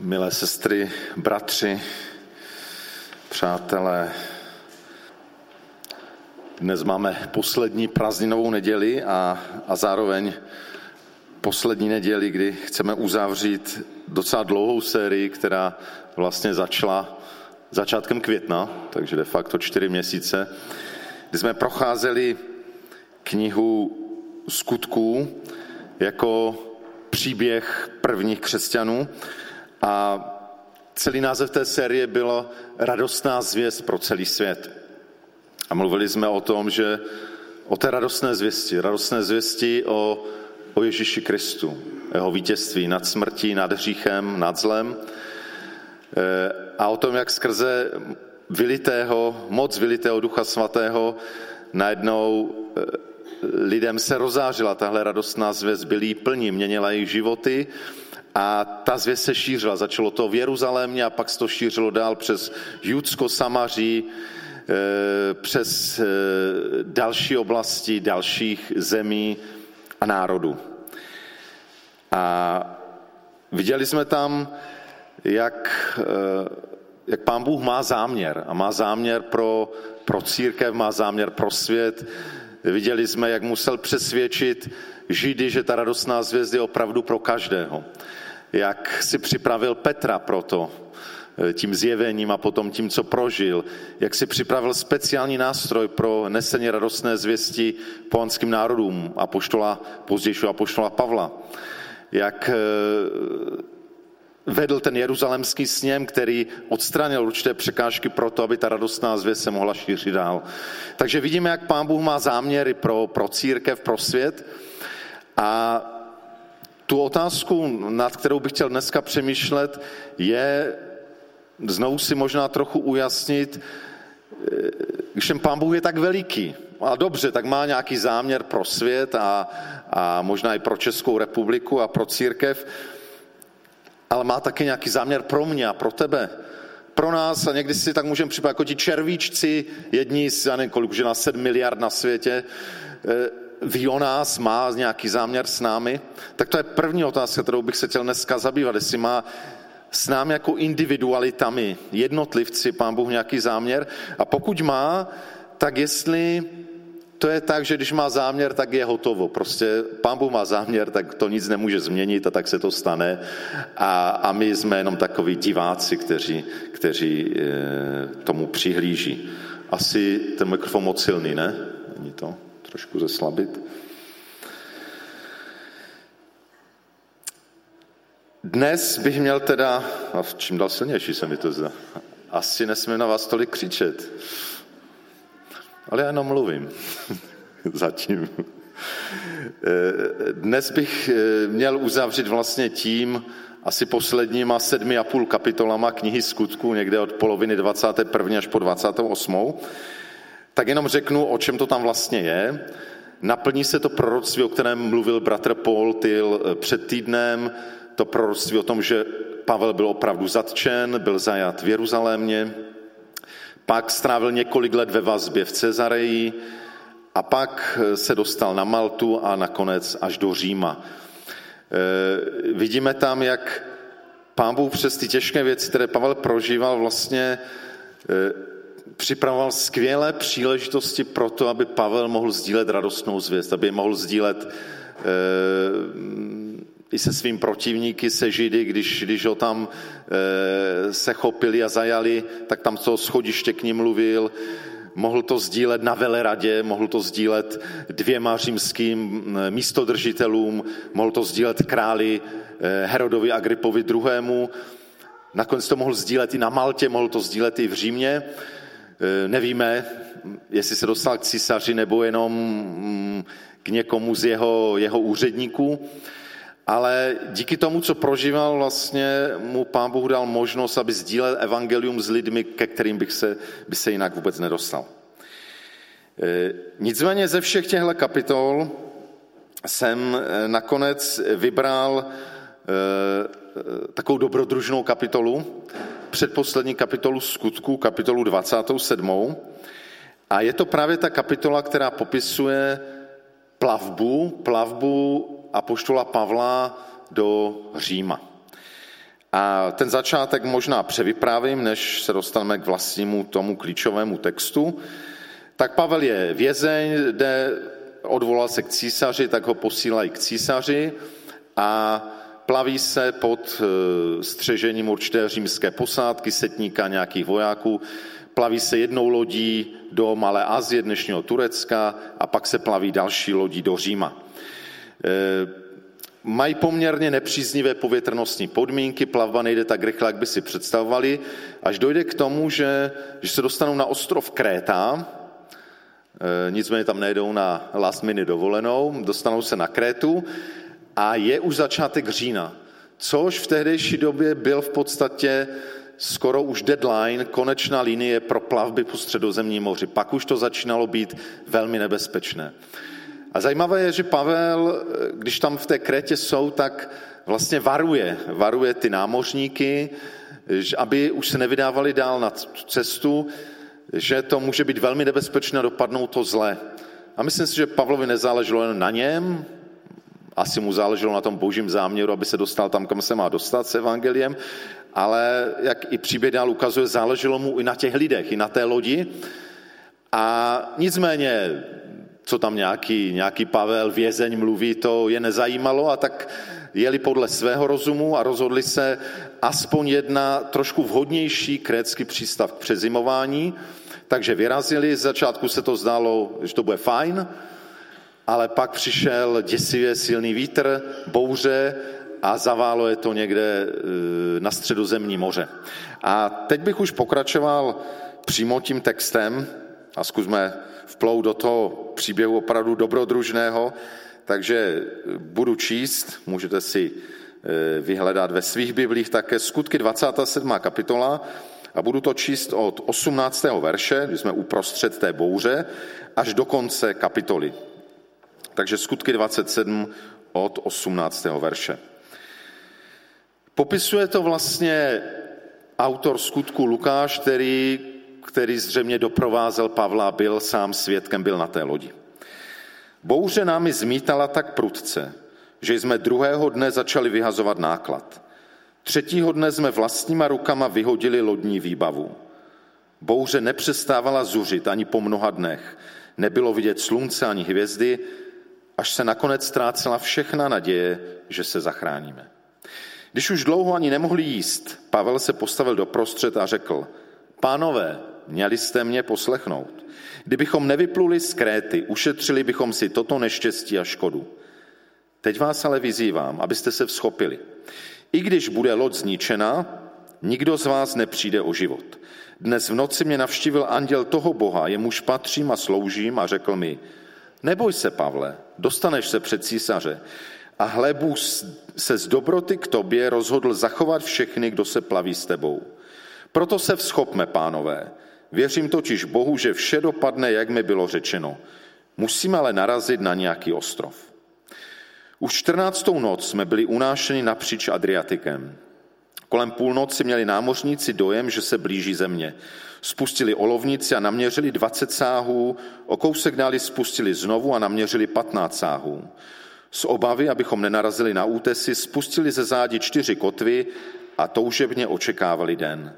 Milé sestry, bratři, přátelé, dnes máme poslední prázdninovou neděli a, a zároveň poslední neděli, kdy chceme uzavřít docela dlouhou sérii, která vlastně začala začátkem května, takže de facto čtyři měsíce, kdy jsme procházeli knihu skutků jako příběh prvních křesťanů a celý název té série bylo Radostná zvěst pro celý svět. A mluvili jsme o tom, že o té radostné zvěsti, radostné zvěsti o, o Ježíši Kristu, jeho vítězství nad smrtí, nad hříchem, nad zlem e, a o tom, jak skrze vylitého, moc vylitého Ducha Svatého najednou e, lidem se rozářila tahle radostná zvěst, byli plní, měnila jejich životy a ta zvěst se šířila. Začalo to v Jeruzalémě a pak se to šířilo dál přes Judsko, Samaří, eh, přes eh, další oblasti, dalších zemí a národů. A viděli jsme tam, jak, eh, jak pán Bůh má záměr. A má záměr pro, pro církev, má záměr pro svět. Viděli jsme, jak musel přesvědčit Židy, že ta radostná zvěst je opravdu pro každého jak si připravil Petra pro to, eh, tím zjevením a potom tím, co prožil, jak si připravil speciální nástroj pro nesení radostné zvěsti pohanským národům, apoštola, pozdějšího apoštola Pavla, jak eh, vedl ten jeruzalemský sněm, který odstranil určité překážky pro to, aby ta radostná zvěst se mohla šířit dál. Takže vidíme, jak pán Bůh má záměry pro, pro církev, pro svět a tu otázku, nad kterou bych chtěl dneska přemýšlet, je znovu si možná trochu ujasnit, eh, když ten pán Bůh je tak veliký, a dobře, tak má nějaký záměr pro svět a, a možná i pro Českou republiku a pro církev, ale má taky nějaký záměr pro mě a pro tebe. Pro nás, a někdy si tak můžeme připadat jako ti červíčci, jedni z, já nevím, kolik už je na 7 miliard na světě, eh, ví o nás, má nějaký záměr s námi, tak to je první otázka, kterou bych se chtěl dneska zabývat, jestli má s námi jako individualitami, jednotlivci, pán Bůh nějaký záměr a pokud má, tak jestli to je tak, že když má záměr, tak je hotovo. Prostě pán Bůh má záměr, tak to nic nemůže změnit a tak se to stane. A, a my jsme jenom takoví diváci, kteří, kteří e, tomu přihlíží. Asi ten mikrofon moc silný, ne? Není to? Trošku zeslabit. Dnes bych měl teda, a čím dál silnější se mi to zdá, asi nesmím na vás tolik křičet. Ale já jenom mluvím. Zatím. Dnes bych měl uzavřít vlastně tím, asi posledníma sedmi a půl kapitolama knihy skutků, někde od poloviny 21. až po 28 tak jenom řeknu, o čem to tam vlastně je. Naplní se to proroctví, o kterém mluvil bratr Paul Tyl eh, před týdnem, to proroctví o tom, že Pavel byl opravdu zatčen, byl zajat v Jeruzalémě, pak strávil několik let ve vazbě v Cezareji a pak eh, se dostal na Maltu a nakonec až do Říma. E, vidíme tam, jak pán Bůh přes ty těžké věci, které Pavel prožíval, vlastně připravoval skvělé příležitosti pro to, aby Pavel mohl sdílet radostnou zvěst, aby mohl sdílet e, i se svým protivníky, se Židy, když, když ho tam e, se chopili a zajali, tak tam to schodiště k ním mluvil, mohl to sdílet na veleradě, mohl to sdílet dvěma římským eh, místodržitelům, mohl to sdílet králi Herodovi Agripovi II. Nakonec to mohl sdílet i na Maltě, mohl to sdílet i v Římě. Eh, nevíme, jestli se dostal k císaři nebo jenom mm, k někomu z jeho, jeho úředníků, ale díky tomu, co prožíval, vlastně mu pán Bůh dal možnost, aby sdílel evangelium s lidmi, ke kterým bych se, by se jinak vůbec nedostal. Eh, nicméně ze všech těchto kapitol jsem eh, nakonec vybral takovou dobrodružnou kapitolu, předposlední kapitolu skutku, kapitolu 27. A je to právě ta kapitola, která popisuje plavbu, plavbu apoštola Pavla do Říma. A ten začátek možná převyprávím, než se dostaneme k vlastnímu tomu klíčovému textu. Tak Pavel je vězeň, jde, odvolal se k císaři, tak ho posílají k císaři a plaví se pod eh, střežením určité římské posádky, setníka nějakých vojáků, plaví se jednou lodí do Malé Azie, dnešního Turecka, a pak se plaví další lodí do Říma. Eh, mají poměrně nepříznivé povětrnostní podmínky, plavba nejde tak rychle, jak by si představovali, až dojde k tomu, že, že se dostanou na ostrov Kréta, e, nicméně tam nejdou na last minute dovolenou, dostanou se na Krétu a je už začátek října, což v tehdejší době byl v podstatě skoro už deadline, konečná linie pro plavby po středozemní moři. Pak už to začínalo být velmi nebezpečné. A zajímavé je, že Pavel, když tam v té Krétě jsou, tak vlastně varuje, varuje ty námořníky, aby už se nevydávali dál na cestu, že to může být velmi nebezpečné a dopadnout to zle. A myslím si, že Pavlovi nezáleželo jen na něm, asi mu záleželo na tom božím záměru, aby se dostal tam, kam se má dostat s evangeliem, ale jak i příběh dál ukazuje, záleželo mu i na těch lidech, i na té lodi. A nicméně co tam nějaký, nějaký Pavel vězeň mluví, to je nezajímalo a tak jeli podle svého rozumu a rozhodli se aspoň jedna trošku vhodnější krécký přístav k přezimování, takže vyrazili, z začátku se to zdálo, že to bude fajn, ale pak přišel děsivě silný vítr, bouře a zaválo je to někde e, na středozemní moře. A teď bych už pokračoval přímo tím textem a zkusme vplout do toho příběhu opravdu dobrodružného, takže budu číst, můžete si e, vyhledat ve svých biblích také skutky 27. kapitola a budu to číst od 18. verše, kdy jsme uprostřed té bouře, až do konce kapitoly. Takže skutky 27 od 18. verše. Popisuje to vlastně autor skutku Lukáš, který který zřejmě doprovázel Pavla, byl sám svědkem, byl na té lodi. Bouře námi zmítala tak prudce, že jsme druhého dne začali vyhazovat náklad. Třetího dne jsme vlastníma rukama vyhodili lodní výbavu. Bouře nepřestávala zuřit ani po mnoha dnech. Nebylo vidět slunce ani hvězdy, až se nakonec ztrácela všechna naděje, že se zachráníme. Když už dlouho ani nemohli jíst, Pavel se postavil do prostřed a řekl, pánové, měli jste mě poslechnout. Kdybychom nevypluli z Kréty, ušetřili bychom si toto neštěstí a škodu. Teď vás ale vyzývám, abyste se vzchopili. I když bude loď zničena, nikdo z vás nepřijde o život. Dnes v noci mě navštívil anděl toho Boha, jemuž patřím a sloužím a řekl mi, neboj se, Pavle, dostaneš se před císaře. A hle, Bůh se z dobroty k tobě rozhodl zachovat všechny, kdo se plaví s tebou. Proto se vzchopme, pánové, Věřím totiž Bohu, že vše dopadne, jak mi bylo řečeno. Musíme ale narazit na nějaký ostrov. Už 14. noc jsme byli unášeni napříč Adriatikem. Kolem půlnoci měli námořníci dojem, že se blíží země. Spustili olovnici a naměřili 20 sáhů, o kousek dáli spustili znovu a naměřili 15 sáhů. Z obavy, abychom nenarazili na útesy, spustili ze zádi čtyři kotvy a toužebně očekávali den.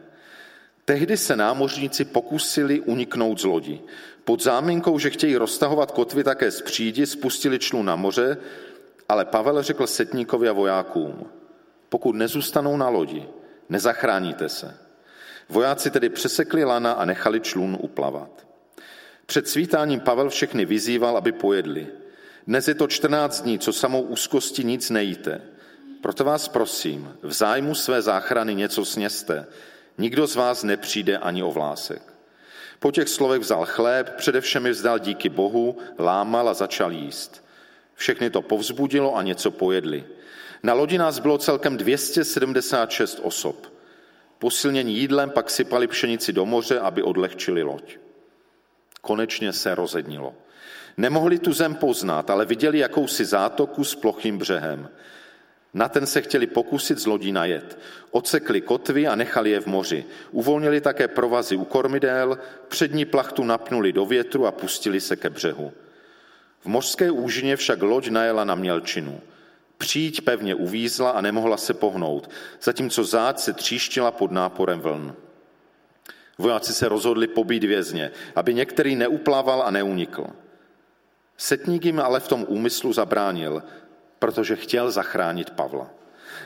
Tehdy se námořníci pokusili uniknout z lodi. Pod záminkou, že chtějí roztahovat kotvy také z přídi, spustili člu na moře, ale Pavel řekl setníkovi a vojákům, pokud nezůstanou na lodi, nezachráníte se. Vojáci tedy přesekli lana a nechali člun uplavat. Před svítáním Pavel všechny vyzýval, aby pojedli. Dnes je to 14 dní, co samou úzkosti nic nejíte. Proto vás prosím, v zájmu své záchrany něco sněste, Nikdo z vás nepřijde ani o vlásek. Po těch slovech vzal chléb, především vzdal díky Bohu, lámal a začal jíst. Všechny to povzbudilo a něco pojedli. Na lodi nás bylo celkem 276 osob. Posilnění jídlem pak sypali pšenici do moře, aby odlehčili loď. Konečně se rozednilo. Nemohli tu zem poznat, ale viděli jakousi zátoku s plochým břehem. Na ten se chtěli pokusit z lodí najet. Ocekli kotvy a nechali je v moři. Uvolnili také provazy u kormidel, přední plachtu napnuli do větru a pustili se ke břehu. V mořské úžině však loď najela na mělčinu. Příď pevně uvízla a nemohla se pohnout, zatímco záď se tříštila pod náporem vln. Vojáci se rozhodli pobít vězně, aby některý neuplaval a neunikl. Setník jim ale v tom úmyslu zabránil, protože chtěl zachránit Pavla.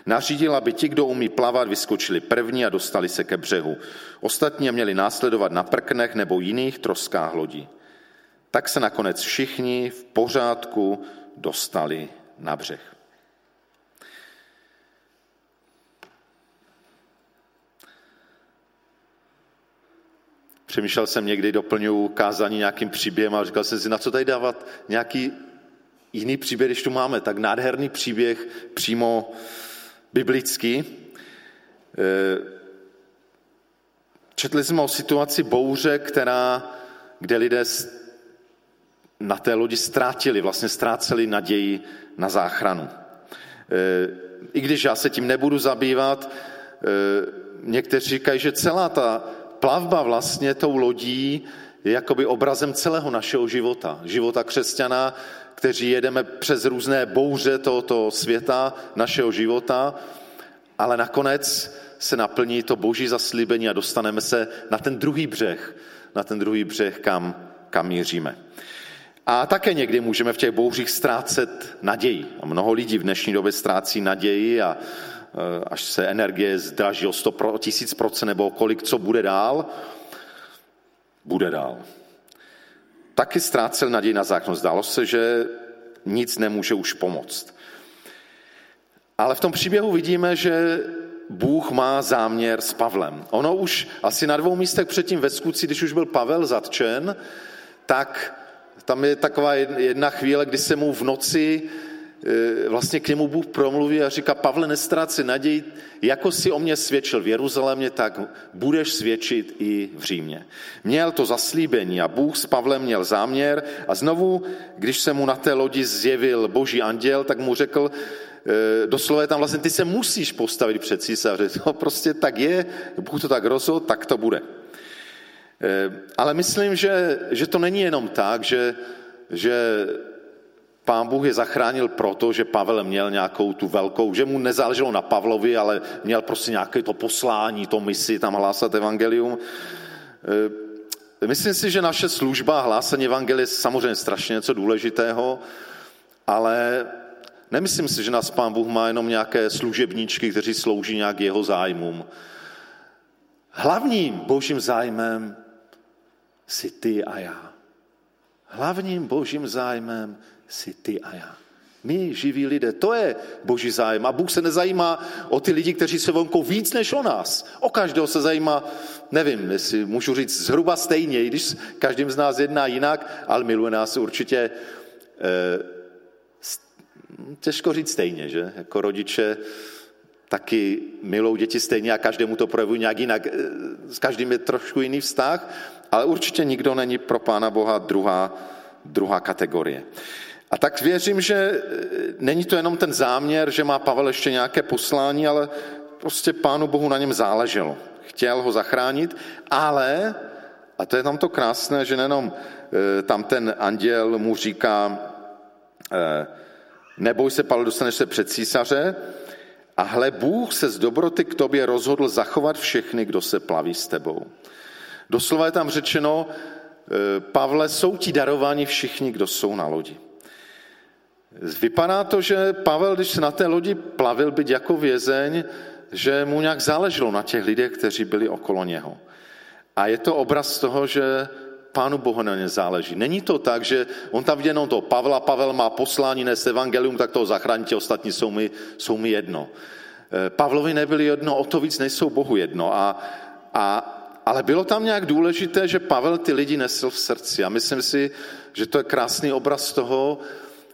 Nařídil, aby ti, kdo umí plavat, vyskočili první a dostali se ke břehu. Ostatní měli následovat na prknech nebo jiných troskách lodí. Tak se nakonec všichni v pořádku dostali na břeh. Přemýšlel jsem někdy, doplňuji kázání nějakým příběhem a říkal jsem si, na co tady dávat nějaký jiný příběh, když tu máme tak nádherný příběh přímo biblický. Eh, četli jsme o situaci bouře, která, kde lidé na té lodi ztrátili, vlastně ztráceli naději na záchranu. Eh, I když já se tím nebudu zabývat, eh, někteří říkají, že celá ta plavba vlastně tou lodí je jakoby obrazem celého našeho života. Života křesťana, kteří jedeme přes různé bouře tohoto světa, našeho života, ale nakonec se naplní to boží zaslíbení a dostaneme se na ten druhý břeh, na ten druhý břeh, kam, kam míříme. A také někdy můžeme v těch bouřích ztrácet naději. A mnoho lidí v dnešní době ztrácí naději a až se energie zdraží o 100 pro, 1000% nebo kolik, co bude dál, bude dál. Taky ztrácel naději na zákon. Zdálo se, že nic nemůže už pomoct. Ale v tom příběhu vidíme, že Bůh má záměr s Pavlem. Ono už asi na dvou místech předtím ve skutci, když už byl Pavel zatčen, tak tam je taková jedna chvíle, kdy se mu v noci vlastně k němu Bůh promluví a říká, Pavle, nestráci naději, jako si o mě svědčil v Jeruzalémě, tak budeš svědčit i v Římě. Měl to zaslíbení a Bůh s Pavlem měl záměr a znovu, když se mu na té lodi zjevil boží anděl, tak mu řekl, e, doslova je tam vlastně, ty se musíš postavit před císaře. To prostě tak je, Bůh to tak rozhodl, tak to bude. E, ale myslím, že, že to není jenom tak, že, že Pán Bůh je zachránil proto, že Pavel měl nějakou tu velkou, že mu nezáleželo na Pavlovi, ale měl prostě nějaké to poslání, to misi tam hlásat evangelium. E, myslím si, že naše služba hlásání evangelia je samozřejmě strašně něco důležitého, ale nemyslím si, že nás Pán Bůh má jenom nějaké služebníčky, kteří slouží nějak jeho zájmům. Hlavním božím zájmem si ty a já. Hlavním božím zájmem si ty a já. My, živí lidé, to je boží zájem. A Bůh se nezajímá o ty lidi, kteří se vonkou víc než o nás. O každého se zajímá, nevím, jestli můžu říct zhruba stejně, i když každým z nás jedná jinak, ale miluje nás určitě eh, těžko říct stejně, že? Jako rodiče taky milou děti stejně a každému to projevují nějak jinak. Eh, s každým je trošku jiný vztah, ale určitě nikdo není pro Pána Boha druhá, druhá kategorie. A tak věřím, že e, není to jenom ten záměr, že má Pavel ještě nějaké poslání, ale prostě Pánu Bohu na něm záleželo. Chtěl ho zachránit, ale, a to je tam to krásné, že nejenom e, tam ten anděl mu říká, e, neboj se, Pavel, dostaneš se před císaře, a hle, Bůh se z dobroty k tobě rozhodl zachovat všechny, kdo se plaví s tebou. Doslova je tam řečeno, Pavle, jsou ti darováni všichni, kdo jsou na lodi. Vypadá to, že Pavel, když se na té lodi plavil byť jako vězeň, že mu nějak záleželo na těch lidech, kteří byli okolo něho. A je to obraz toho, že Pánu Bohu na ně záleží. Není to tak, že on tam jenom toho Pavla, Pavel má poslání, nes evangelium, tak toho zachráníte, ostatní jsou mi, jsou mi jedno. Eh, Pavlovi nebyli jedno, o to víc nejsou Bohu jedno. A, a, ale bylo tam nějak důležité, že Pavel ty lidi nesl v srdci. A myslím si, že to je krásný obraz toho,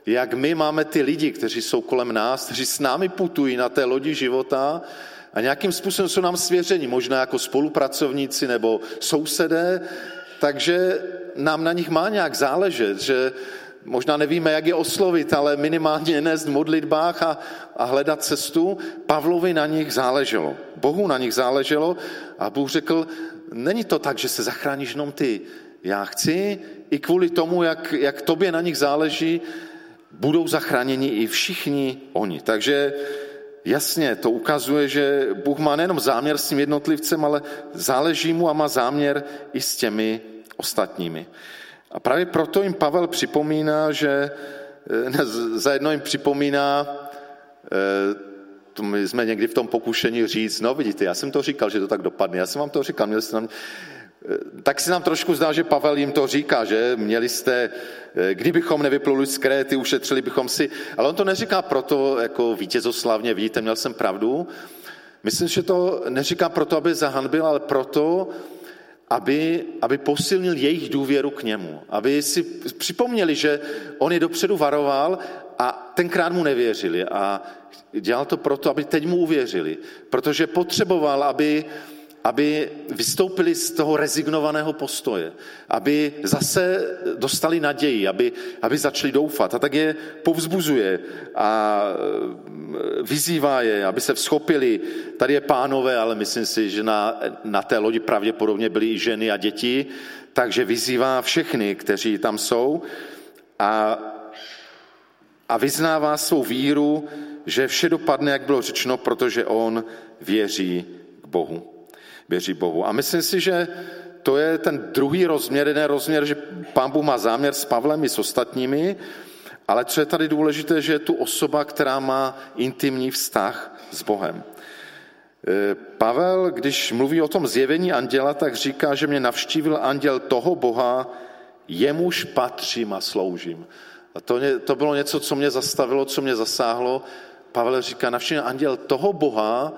jak my máme ty lidi, kteří jsou kolem nás, kteří s námi putují na té lodi života a nějakým způsobem jsou nám svěřeni, možná jako spolupracovníci nebo sousedé, takže nám na nich má nějak záležet, že možná nevíme, jak je oslovit, ale minimálně nést v modlitbách a, a hledat cestu. Pavlovi na nich záleželo. Bohu na nich záleželo a Bůh řekl, není to tak, že se zachráníš jenom ty. Já chci i kvůli tomu, jak, jak tobě na nich záleží, budou zachráněni i všichni oni. Takže jasně to ukazuje, že Bůh má nejenom záměr s tím jednotlivcem, ale záleží mu a má záměr i s těmi ostatními. A právě proto jim Pavel připomíná, že eh, zajedno jim připomíná, eh, to my jsme někdy v tom pokušení říct, no vidíte, já jsem to říkal, že to tak dopadne, já jsem vám to říkal, měli jste nám... Eh, tak si nám trošku zdá, že Pavel jim to říká, že měli jste, kdybychom nevypluli z Kréty, ušetřili bychom si, ale on to neříká proto jako vítězoslavně, vidíte, měl jsem pravdu. Myslím, že to neříká proto, aby zahanbil, ale proto, aby, aby posilnil jejich důvěru k němu. Aby si připomněli, že on je dopředu varoval a tenkrát mu nevěřili. A dělal to proto, aby teď mu uvěřili. Protože potřeboval, aby, aby vystoupili z toho rezignovaného postoje, aby zase dostali naději, aby, aby začali doufat. A tak je povzbuzuje a e, vyzývá je, aby se vzchopili. Tady je pánové, ale myslím si, že na, na té lodi pravděpodobně byly i ženy a děti, takže vyzývá všechny, kteří tam jsou a, a vyznává svou víru, že vše dopadne, jak bylo řečeno, protože on věří k Bohu věří Bohu. A myslím si, že to je ten druhý rozměr, jeden rozměr, že pán Bůh má záměr s Pavlem i s ostatními, ale co je tady důležité, že je tu osoba, která má intimní vztah s Bohem. E, Pavel, když mluví o tom zjevení anděla, tak říká, že mě navštívil anděl toho Boha, jemuž patřím a sloužím. A to, to bylo něco, co mě zastavilo, co mě zasáhlo. Pavel říká, navštívil anděl toho Boha,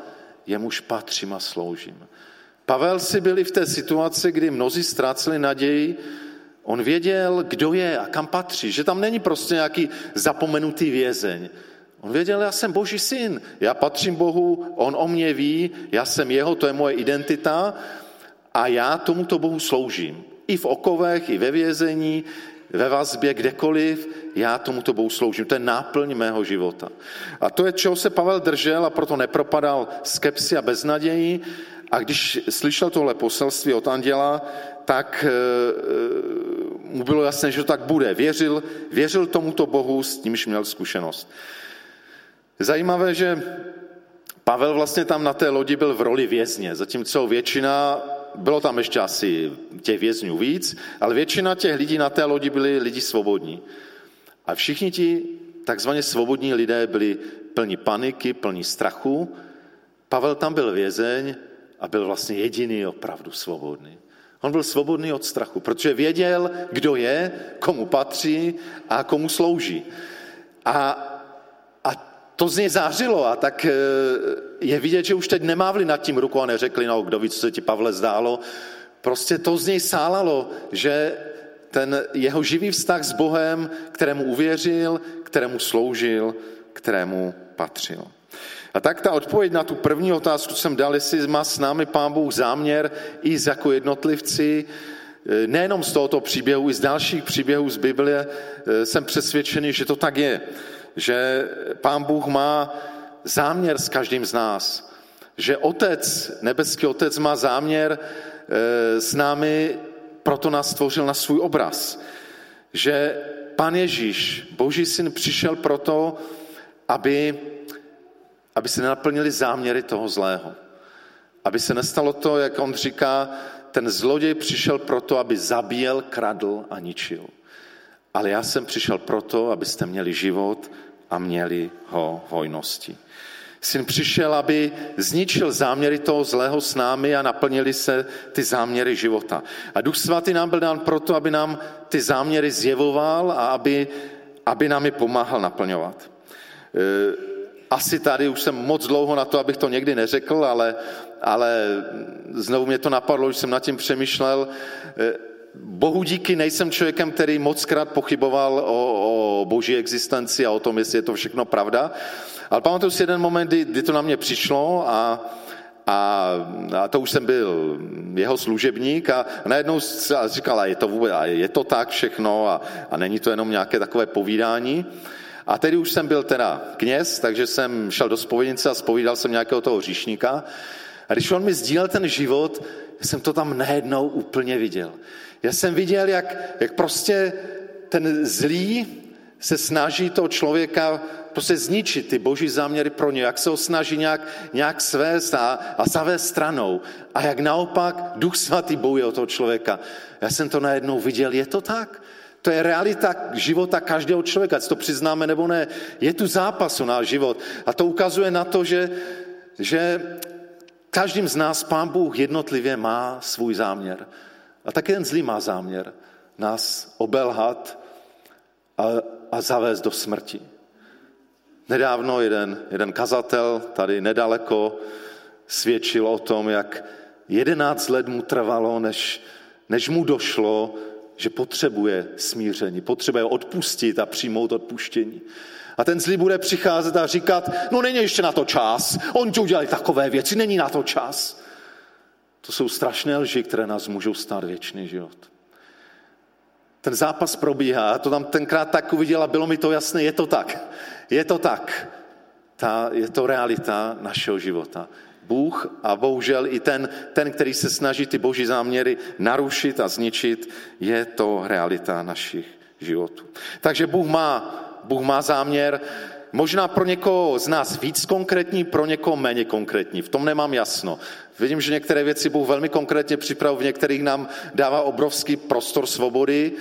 jemuž patřím a sloužím. Pavel si byli v té situaci, kdy mnozí ztráceli naději, on věděl, kdo je a kam patří, že tam není prostě nějaký zapomenutý vězeň. On věděl, já jsem boží syn, já patřím Bohu, on o mě ví, já jsem jeho, to je moje identita a já tomuto Bohu sloužím. I v okovech, i ve vězení, ve vazbě, kdekoliv, já tomuto Bohu sloužím. To je náplň mého života. A to je, čeho se Pavel držel a proto nepropadal skepsi a beznaději, a když slyšel tohle poselství od anděla, tak eh, eh, mu bylo jasné, že to tak bude. Věřil, věřil tomuto Bohu, s nímž měl zkušenost. Zajímavé, že Pavel vlastně tam na té lodi byl v roli vězně, zatímco většina, bylo tam ještě asi těch vězňů víc, ale většina těch lidí na té lodi byli lidi svobodní. A všichni ti takzvaně svobodní lidé byli plní paniky, plní strachu. Pavel tam byl vězeň a byl vlastně jediný opravdu svobodný. On byl svobodný od strachu, protože věděl, kdo je, komu patří a komu slouží. A, a to z něj zářilo a tak e, je vidět, že už teď nemávli nad tím rukou a neřekli, no kdo ví, co se ti Pavle zdálo. Prostě to z něj sálalo, že ten jeho živý vztah s Bohem, kterému uvěřil, kterému sloužil, kterému patřil. A tak ta odpověď na tu první otázku jsem dal, jestli má s námi Pán Bůh záměr i jako jednotlivci, e, nejenom z tohoto příběhu, i z dalších příběhů z Biblie e, jsem přesvědčený, že to tak je. Že Pán Bůh má záměr s každým z nás. Že Otec, nebeský Otec má záměr e, s námi, proto nás stvořil na svůj obraz. Že Pán Ježíš, Boží syn, přišel proto, aby aby se naplnili záměry toho zlého. Aby se nestalo to, jak on říká, ten zloděj přišel proto, aby zabíjel, kradl a ničil. Ale já jsem přišel proto, abyste měli život a měli ho hojnosti. Syn přišel, aby zničil záměry toho zlého s námi a naplnili se ty záměry života. A Duch Svatý nám byl dán proto, aby nám ty záměry zjevoval a aby, aby nám je pomáhal naplňovat. Asi tady už jsem moc dlouho na to, abych to někdy neřekl, ale, ale znovu mě to napadlo, že jsem nad tím přemýšlel. Eh, Bohu díky nejsem člověkem, který mockrát pochyboval o, o boží existenci a o tom, jestli je to všechno pravda. Ale pamatuju si jeden moment, kdy, kdy to na mě přišlo a, a, a to už jsem byl jeho služebník a najednou říkal, a je to vůbec, je to tak všechno a, a není to jenom nějaké takové povídání. A tedy už jsem byl teda kněz, takže jsem šel do spovědnice a spovídal jsem nějakého toho říšníka. A když on mi sdílel ten život, jsem to tam najednou úplně viděl. Já jsem viděl, jak, jak prostě ten zlý se snaží toho člověka prostě zničit ty boží záměry pro ně, jak se ho snaží nějak, nějak svést a, a zavést stranou. A jak naopak duch svatý bojuje o toho člověka. Já jsem to najednou viděl, je to tak? To je realita života každého člověka, ať to přiznáme nebo ne. Je tu zápas o náš život. A to ukazuje na to, že, že každým z nás Pán Bůh jednotlivě má svůj záměr. A taky ten zlý má záměr nás obelhat a, a zavést do smrti. Nedávno jeden, jeden kazatel tady nedaleko svědčil o tom, jak jedenáct let mu trvalo, než, než mu došlo, že potřebuje smíření, potřebuje odpustit a přijmout odpuštění. A ten zlý bude přicházet a říkat, no není ještě na to čas, oni udělali takové věci, není na to čas. To jsou strašné lži, které nás můžou stát věčný život. Ten zápas probíhá, to tam tenkrát tak uviděla, bylo mi to jasné, je to tak. Je to tak. Ta, je to realita našeho života. Bůh a bohužel i ten, ten, který se snaží ty boží záměry narušit a zničit, je to realita našich životů. Takže Bůh má, Bůh má záměr, možná pro někoho z nás víc konkrétní, pro někoho méně konkrétní. V tom nemám jasno. Vidím, že některé věci Bůh velmi konkrétně připravil, v některých nám dává obrovský prostor svobody,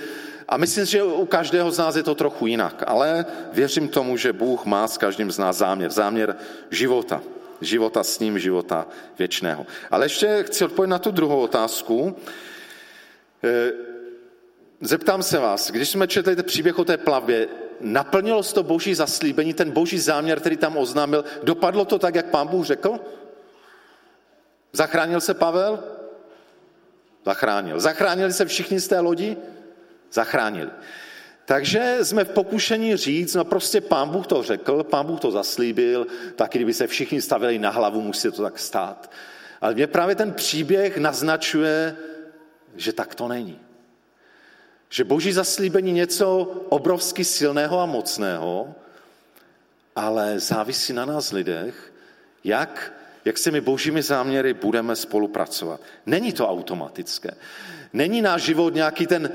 a myslím, že u každého z nás je to trochu jinak, ale věřím tomu, že Bůh má s každým z nás záměr, záměr života života s ním, života věčného. Ale ještě chci odpovědět na tu druhou otázku. E, zeptám se vás, když jsme četli ten příběh o té plavbě, naplnilo se to boží zaslíbení, ten boží záměr, který tam oznámil, dopadlo to tak, jak pán Bůh řekl? Zachránil se Pavel? Zachránil. Zachránili se všichni z té lodi? Zachránili. Takže jsme v pokušení říct, no prostě pán Bůh to řekl, pán Bůh to zaslíbil, tak kdyby se všichni stavili na hlavu, musí to tak stát. Ale mě právě ten příběh naznačuje, že tak to není. Že boží zaslíbení něco obrovsky silného a mocného, ale závisí na nás lidech, jak, jak se my božími záměry budeme spolupracovat. Není to automatické. Není náš život nějaký ten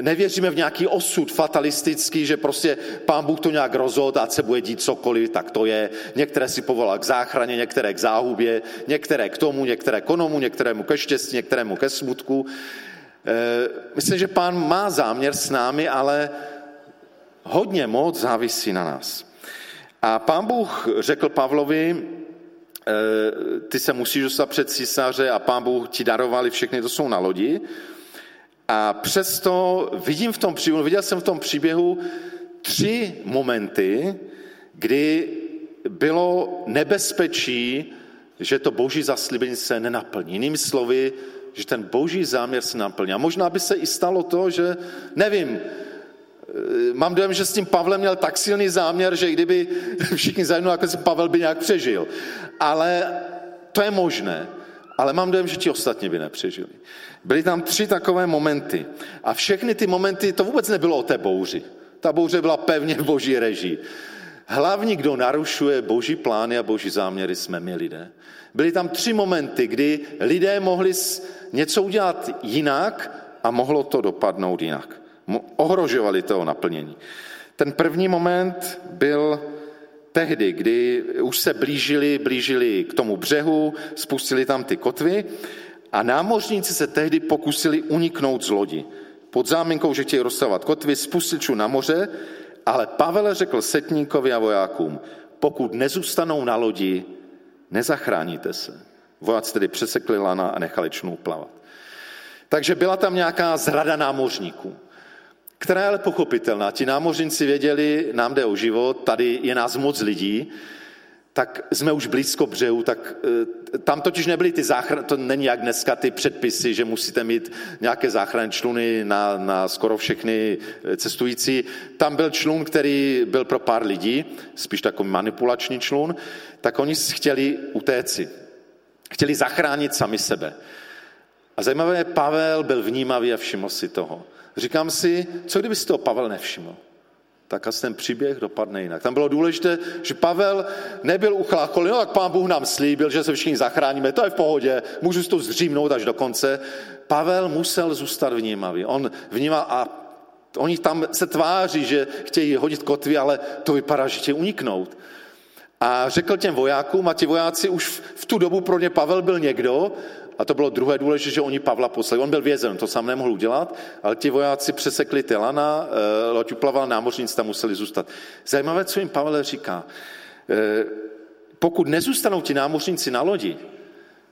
nevěříme v nějaký osud fatalistický, že prostě pán Bůh to nějak rozhodl, ať se bude dít cokoliv, tak to je. Některé si povolal k záchraně, některé k záhubě, některé k tomu, některé k onomu, některému ke štěstí, některému ke smutku. E, myslím, že pán má záměr s námi, ale hodně moc závisí na nás. A pán Bůh řekl Pavlovi, e, ty se musíš dostat před císaře a pán Bůh ti darovali všechny, to jsou na lodi. A přesto vidím v tom příběhu, viděl jsem v tom příběhu tři momenty, kdy bylo nebezpečí, že to boží zaslíbení se nenaplní. Jinými slovy, že ten boží záměr se naplní. A možná by se i stalo to, že, nevím, mám dojem, že s tím Pavlem měl tak silný záměr, že kdyby všichni zajednou, jako se Pavel by nějak přežil. Ale to je možné ale mám dojem, že ti ostatní by nepřežili. Byly tam tři takové momenty. A všechny ty momenty, to vůbec nebylo o té bouři. Ta bouře byla pevně v boží režii. Hlavní, kdo narušuje boží plány a boží záměry, jsme my lidé. Byly tam tři momenty, kdy lidé mohli něco udělat jinak a mohlo to dopadnout jinak. Ohrožovali toho naplnění. Ten první moment byl tehdy, kdy už se blížili, blížili k tomu břehu, spustili tam ty kotvy a námořníci se tehdy pokusili uniknout z lodi. Pod záminkou, že chtějí rozstavovat kotvy, spustil na moře, ale Pavel řekl setníkovi a vojákům, pokud nezůstanou na lodi, nezachráníte se. Vojáci tedy přesekli lana a nechali člunu plavat. Takže byla tam nějaká zrada námořníků která je ale pochopitelná. Ti námořníci věděli, nám jde o život, tady je nás moc lidí, tak jsme už blízko břehu, tak eh, tam totiž nebyly ty záchrany, to není jak dneska ty předpisy, že musíte mít nějaké záchranné čluny na, na skoro všechny eh, cestující. Tam byl člun, který byl pro pár lidí, spíš takový manipulační člun, tak oni chtěli utéci. Chtěli zachránit sami sebe. A zajímavé, Pavel byl vnímavý a všiml si toho. Říkám si, co kdyby si toho Pavel nevšiml? Tak asi ten příběh dopadne jinak. Tam bylo důležité, že Pavel nebyl uchlácholý, no tak pán Bůh nám slíbil, že se všichni zachráníme, to je v pohodě, můžu si to zřímnout až do konce. Pavel musel zůstat vnímavý. On vnímal a Oni tam se tváří, že chtějí hodit kotvy, ale to vypadá, že chtějí uniknout. A řekl těm vojákům, a ti vojáci už v tu dobu pro ně Pavel byl někdo, a to bylo druhé důležité, že oni Pavla poslali. On byl vězen, to sám nemohl udělat, ale ti vojáci přesekli Tylana, eh, loď uplaval, námořníci tam museli zůstat. Zajímavé, co jim Pavel říká. Eh, pokud nezůstanou ti námořníci na lodi,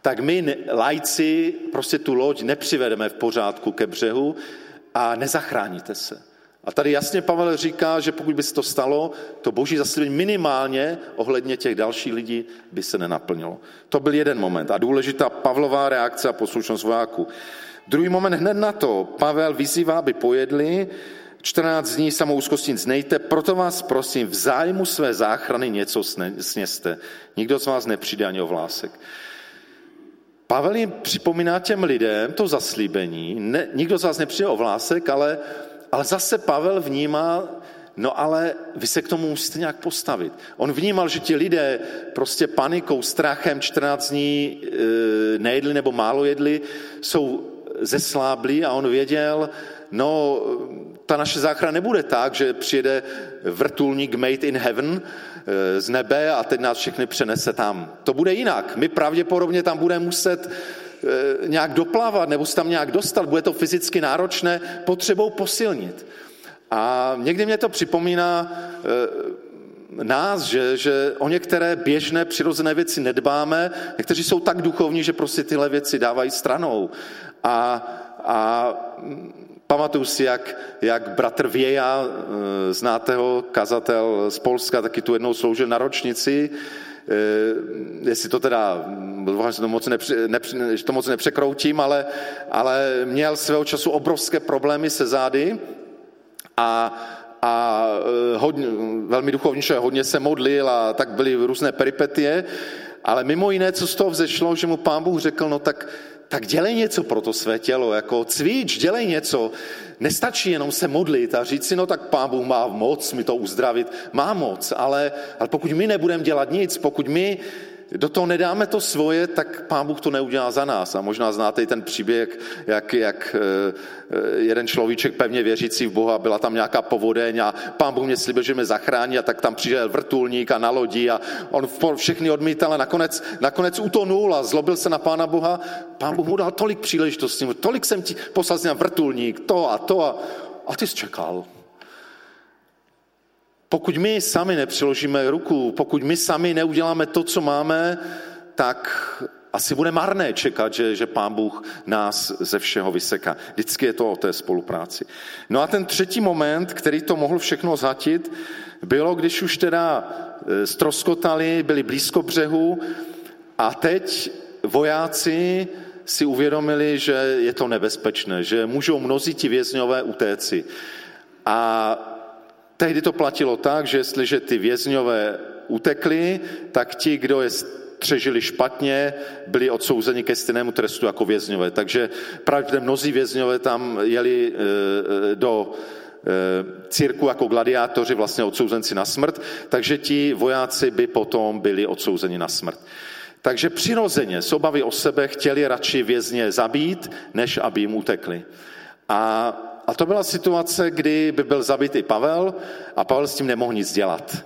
tak my, lajci, prostě tu loď nepřivedeme v pořádku ke břehu a nezachráníte se. A tady jasně Pavel říká, že pokud by se to stalo, to boží zaslíbení minimálně ohledně těch dalších lidí by se nenaplnilo. To byl jeden moment a důležitá Pavlová reakce a poslušnost vojáků. Druhý moment hned na to Pavel vyzývá, aby pojedli, 14 dní samou úzkostí znejte, proto vás prosím, v zájmu své záchrany něco sněste. Nikdo z vás nepřijde ani o vlásek. Pavel jim připomíná těm lidem to zaslíbení, ne, nikdo z vás nepřijde o vlásek, ale ale zase Pavel vnímá, no ale vy se k tomu musíte nějak postavit. On vnímal, že ti lidé prostě panikou, strachem 14 dní e, nejedli nebo málo jedli, jsou zesláblí a on věděl, no ta naše záchrana nebude tak, že přijede vrtulník made in heaven e, z nebe a teď nás všechny přenese tam. To bude jinak. My pravděpodobně tam budeme muset Eh, nějak doplavat nebo se tam nějak dostat, bude to fyzicky náročné, potřebou posilnit. A někdy mě to připomíná eh, nás, že, že o některé běžné přirozené věci nedbáme, někteří jsou tak duchovní, že prostě tyhle věci dávají stranou. A, a pamatuju si, jak, jak bratr Věja, eh, znáte ho, kazatel z Polska, taky tu jednou sloužil na ročnici, Eh, jestli to teda, že to moc, nepři, nepři, že to moc nepřekroutím, ale, ale měl svého času obrovské problémy se zády a, a eh, hodně, velmi duchovní člověk, hodně se modlil a tak byly různé peripetie, ale mimo jiné, co z toho vzešlo, že mu pán Bůh řekl, no tak tak dělej něco pro to své tělo, jako cvič, dělej něco. Nestačí jenom se modlit a říct si, no tak pán Bůh má moc mi to uzdravit. Má moc, ale, ale pokud my nebudeme dělat nic, pokud my do toho nedáme to svoje, tak pán Bůh to neudělá za nás. A možná znáte i ten příběh, jak, jak eh, eh, jeden človíček pevně věřící v Boha, byla tam nějaká povodeň a pán Bůh mě slíbil, že mě zachrání a tak tam přišel vrtulník a na lodi a on všechny odmítal a nakonec, nakonec utonul a zlobil se na pána Boha. Pán Bůh mu dal tolik příležitostí, tolik jsem ti poslal vrtulník, to a to a, a ty jsi čekal. Pokud my sami nepřiložíme ruku, pokud my sami neuděláme to, co máme, tak asi bude marné čekat, že, že pán Bůh nás ze všeho vyseká. Vždycky je to o té spolupráci. No a ten třetí moment, který to mohl všechno zhatit, bylo, když už teda stroskotali, e, byli blízko břehu a teď vojáci si uvědomili, že je to nebezpečné, že můžou mnozí ti vězňové utéci. A Tehdy to platilo tak, že jestliže ty vězňové utekli, tak ti, kdo je střežili špatně, byli odsouzeni ke stejnému trestu jako vězňové. Takže právě mnozí vězňové tam jeli e, e, do e, círku jako gladiátoři, vlastně odsouzenci na smrt, takže ti vojáci by potom byli odsouzeni na smrt. Takže přirozeně z obavy o sebe chtěli radši vězně zabít, než aby jim utekli. A a to byla situace, kdy by byl zabit i Pavel a Pavel s tím nemohl nic dělat.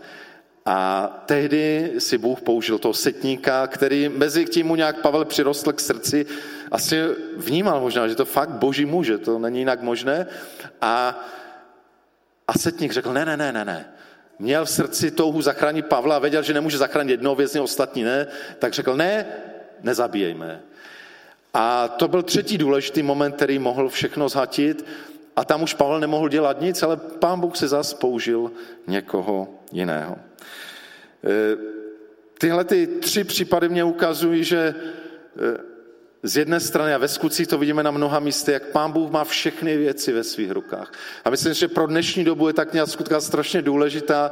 A tehdy si Bůh použil toho setníka, který mezi tím mu nějak Pavel přirostl k srdci, asi vnímal možná, že to fakt boží muž, že to není jinak možné. A, a setník řekl, ne, ne, ne, ne, ne. Měl v srdci touhu zachránit Pavla a věděl, že nemůže zachránit jednoho vězně, ostatní ne, tak řekl, ne, nezabíjejme. A to byl třetí důležitý moment, který mohl všechno zhatit. A tam už Pavel nemohl dělat nic, ale pán Bůh se zase použil někoho jiného. E, tyhle ty tři případy mě ukazují, že e, z jedné strany, a ve skutcích to vidíme na mnoha místech, jak pán Bůh má všechny věci ve svých rukách. A myslím, že pro dnešní dobu je tak nějak skutka strašně důležitá,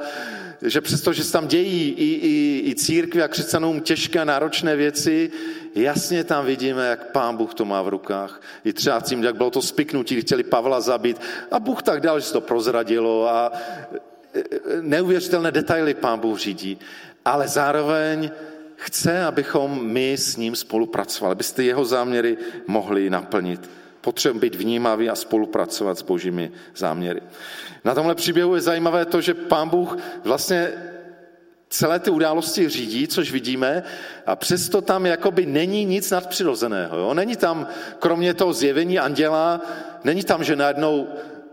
že přesto, že se tam dějí i, i, i církvi a křesťanům těžké a náročné věci, jasně tam vidíme, jak pán Bůh to má v rukách. I třeba tím, jak bylo to spiknutí, chtěli Pavla zabít a Bůh tak dal, že se to prozradilo a e, e, neuvěřitelné detaily pán Bůh řídí. Ale zároveň chce, abychom my s ním spolupracovali, abyste jeho záměry mohli naplnit. Potřebujeme být vnímaví a spolupracovat s božími záměry. Na tomhle příběhu je zajímavé to, že pán Bůh vlastně celé ty události řídí, což vidíme, a přesto tam jakoby není nic nadpřirozeného. Jo? Není tam, kromě toho zjevení anděla, není tam, že najednou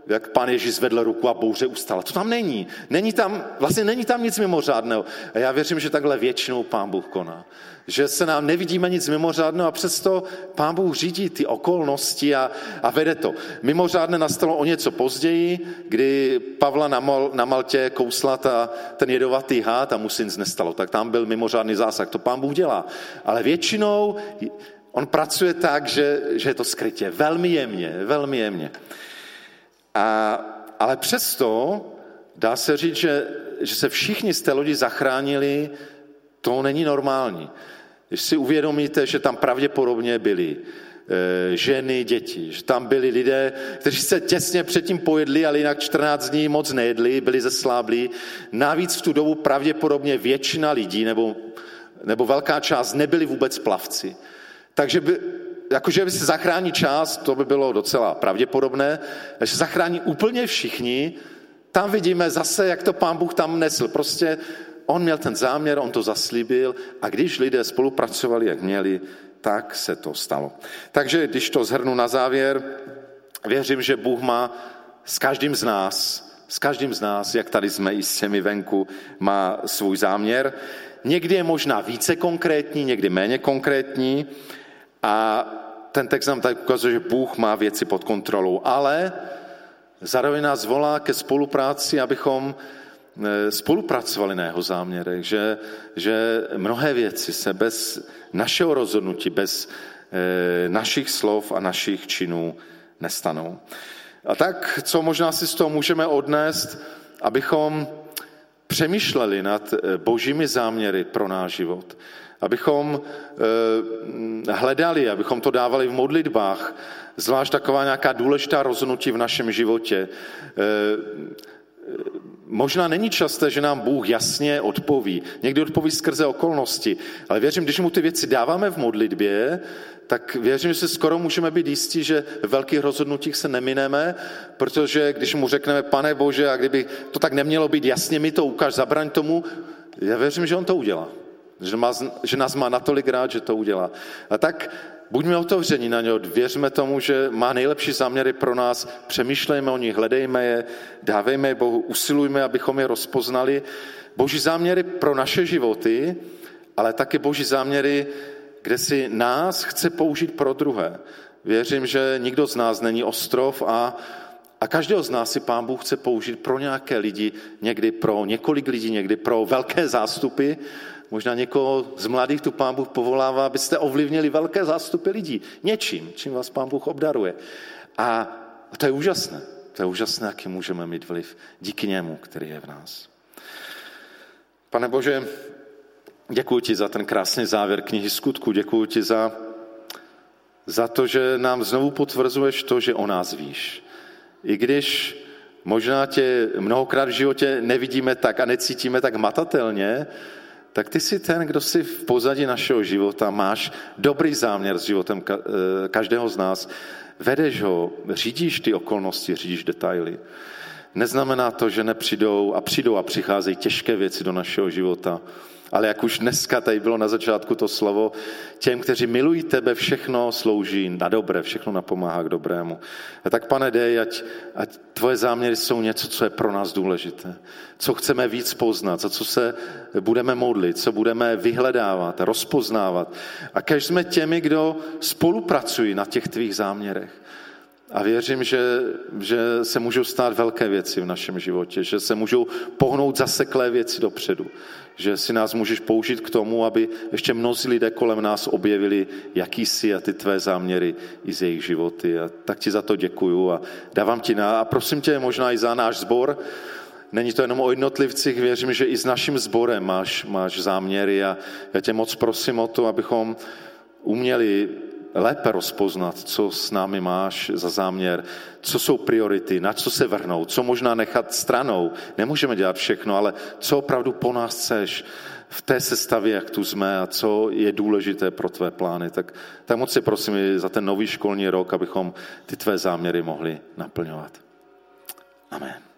jak pán Ježíš zvedl ruku a bouře ustala. To tam není. Není tam, vlastně není tam nic mimořádného. A já věřím, že takhle většinou pán Bůh koná. Že se nám nevidíme nic mimořádného a přesto pán Bůh řídí ty okolnosti a, a vede to. Mimořádné nastalo o něco později, kdy Pavla na, Mal, na Maltě kousla ta, ten jedovatý hád a mu se nic nestalo. Tak tam byl mimořádný zásah. To pán Bůh dělá. Ale většinou on pracuje tak, že, že je to skrytě. Velmi jemně, velmi jemně. A, ale přesto dá se říct, že, že se všichni z té lodi zachránili, to není normální. Když si uvědomíte, že tam pravděpodobně byli e, ženy, děti, že tam byli lidé, kteří se těsně předtím pojedli, ale jinak 14 dní moc nejedli, byli zesláblí. Navíc v tu dobu pravděpodobně většina lidí nebo, nebo velká část nebyli vůbec plavci. Takže by, jakože by se zachrání část, to by bylo docela pravděpodobné, že se zachrání úplně všichni, tam vidíme zase, jak to pán Bůh tam nesl. Prostě on měl ten záměr, on to zaslíbil a když lidé spolupracovali, jak měli, tak se to stalo. Takže když to zhrnu na závěr, věřím, že Bůh má s každým z nás, s každým z nás, jak tady jsme i s těmi venku, má svůj záměr. Někdy je možná více konkrétní, někdy méně konkrétní a ten text nám tak ukazuje, že Bůh má věci pod kontrolou, ale zároveň nás volá ke spolupráci, abychom spolupracovali na jeho záměrech, že, že mnohé věci se bez našeho rozhodnutí, bez e, našich slov a našich činů nestanou. A tak, co možná si z toho můžeme odnést, abychom přemýšleli nad e, božími záměry pro náš život abychom eh, hledali, abychom to dávali v modlitbách, zvlášť taková nějaká důležitá rozhodnutí v našem životě. Možná není časté, že nám Bůh jasně odpoví. Někdy odpoví skrze okolnosti, ale věřím, když mu ty věci dáváme v modlitbě, tak věřím, že se skoro můžeme být jistí, že v velkých rozhodnutích se nemineme, protože když mu řekneme, pane Bože, a kdyby to tak nemělo být, jasně mi to ukáž, zabraň tomu, já věřím, že on to udělá. Že, má, že nás má natolik rád, že to udělá. A tak buďme otevření na něho, věřme tomu, že má nejlepší záměry pro nás, přemýšlejme o nich, hledejme je, dávejme je Bohu, usilujme, abychom je rozpoznali. Boží záměry pro naše životy, ale taky boží záměry, kde si nás chce použít pro druhé. Věřím, že nikdo z nás není ostrov a, a každého z nás si pán Bůh chce použít pro nějaké lidi, někdy pro několik lidí, někdy pro velké zástupy, Možná někoho z mladých tu pán Bůh povolává, abyste ovlivnili velké zástupy lidí něčím, čím vás pán Bůh obdaruje. A to je úžasné. To je úžasné, jaký můžeme mít vliv díky němu, který je v nás. Pane Bože, děkuji ti za ten krásný závěr knihy skutku. Děkuji ti za, za to, že nám znovu potvrzuješ to, že o nás víš. I když možná tě mnohokrát v životě nevidíme tak a necítíme tak matatelně, tak ty jsi ten, kdo si v pozadí našeho života máš dobrý záměr s životem eh, každého z nás, vedeš ho, řídíš ty okolnosti, řídíš detaily. Neznamená to, že nepřijdou a přijdou a přicházejí těžké věci do našeho života, ale jak už dneska tady bylo na začátku to slovo, těm, kteří milují tebe, všechno slouží na dobré, všechno napomáhá k dobrému. A tak pane, dej, ať, ať tvoje záměry jsou něco, co je pro nás důležité, co chceme víc poznat, za co se budeme modlit, co budeme vyhledávat, rozpoznávat. A každý jsme těmi, kdo spolupracují na těch tvých záměrech. A věřím, že, že se můžou stát velké věci v našem životě, že se můžou pohnout zaseklé věci dopředu, že si nás můžeš použít k tomu, aby ještě mnozí lidé kolem nás objevili, jaký jsi a ty tvé záměry i z jejich životy. A tak ti za to děkuju a dávám ti na a prosím tě možná i za náš sbor. Není to jenom o jednotlivcích, věřím, že i s naším sborem máš, máš záměry a já tě moc prosím o to, abychom uměli lépe rozpoznat, co s námi máš za záměr, co jsou priority, na co se vrhnout, co možná nechat stranou. Nemůžeme dělat všechno, ale co opravdu po nás chceš v té sestavě, jak tu jsme a co je důležité pro tvé plány. Tak, tak moc si prosím za ten nový školní rok, abychom ty tvé záměry mohli naplňovat. Amen.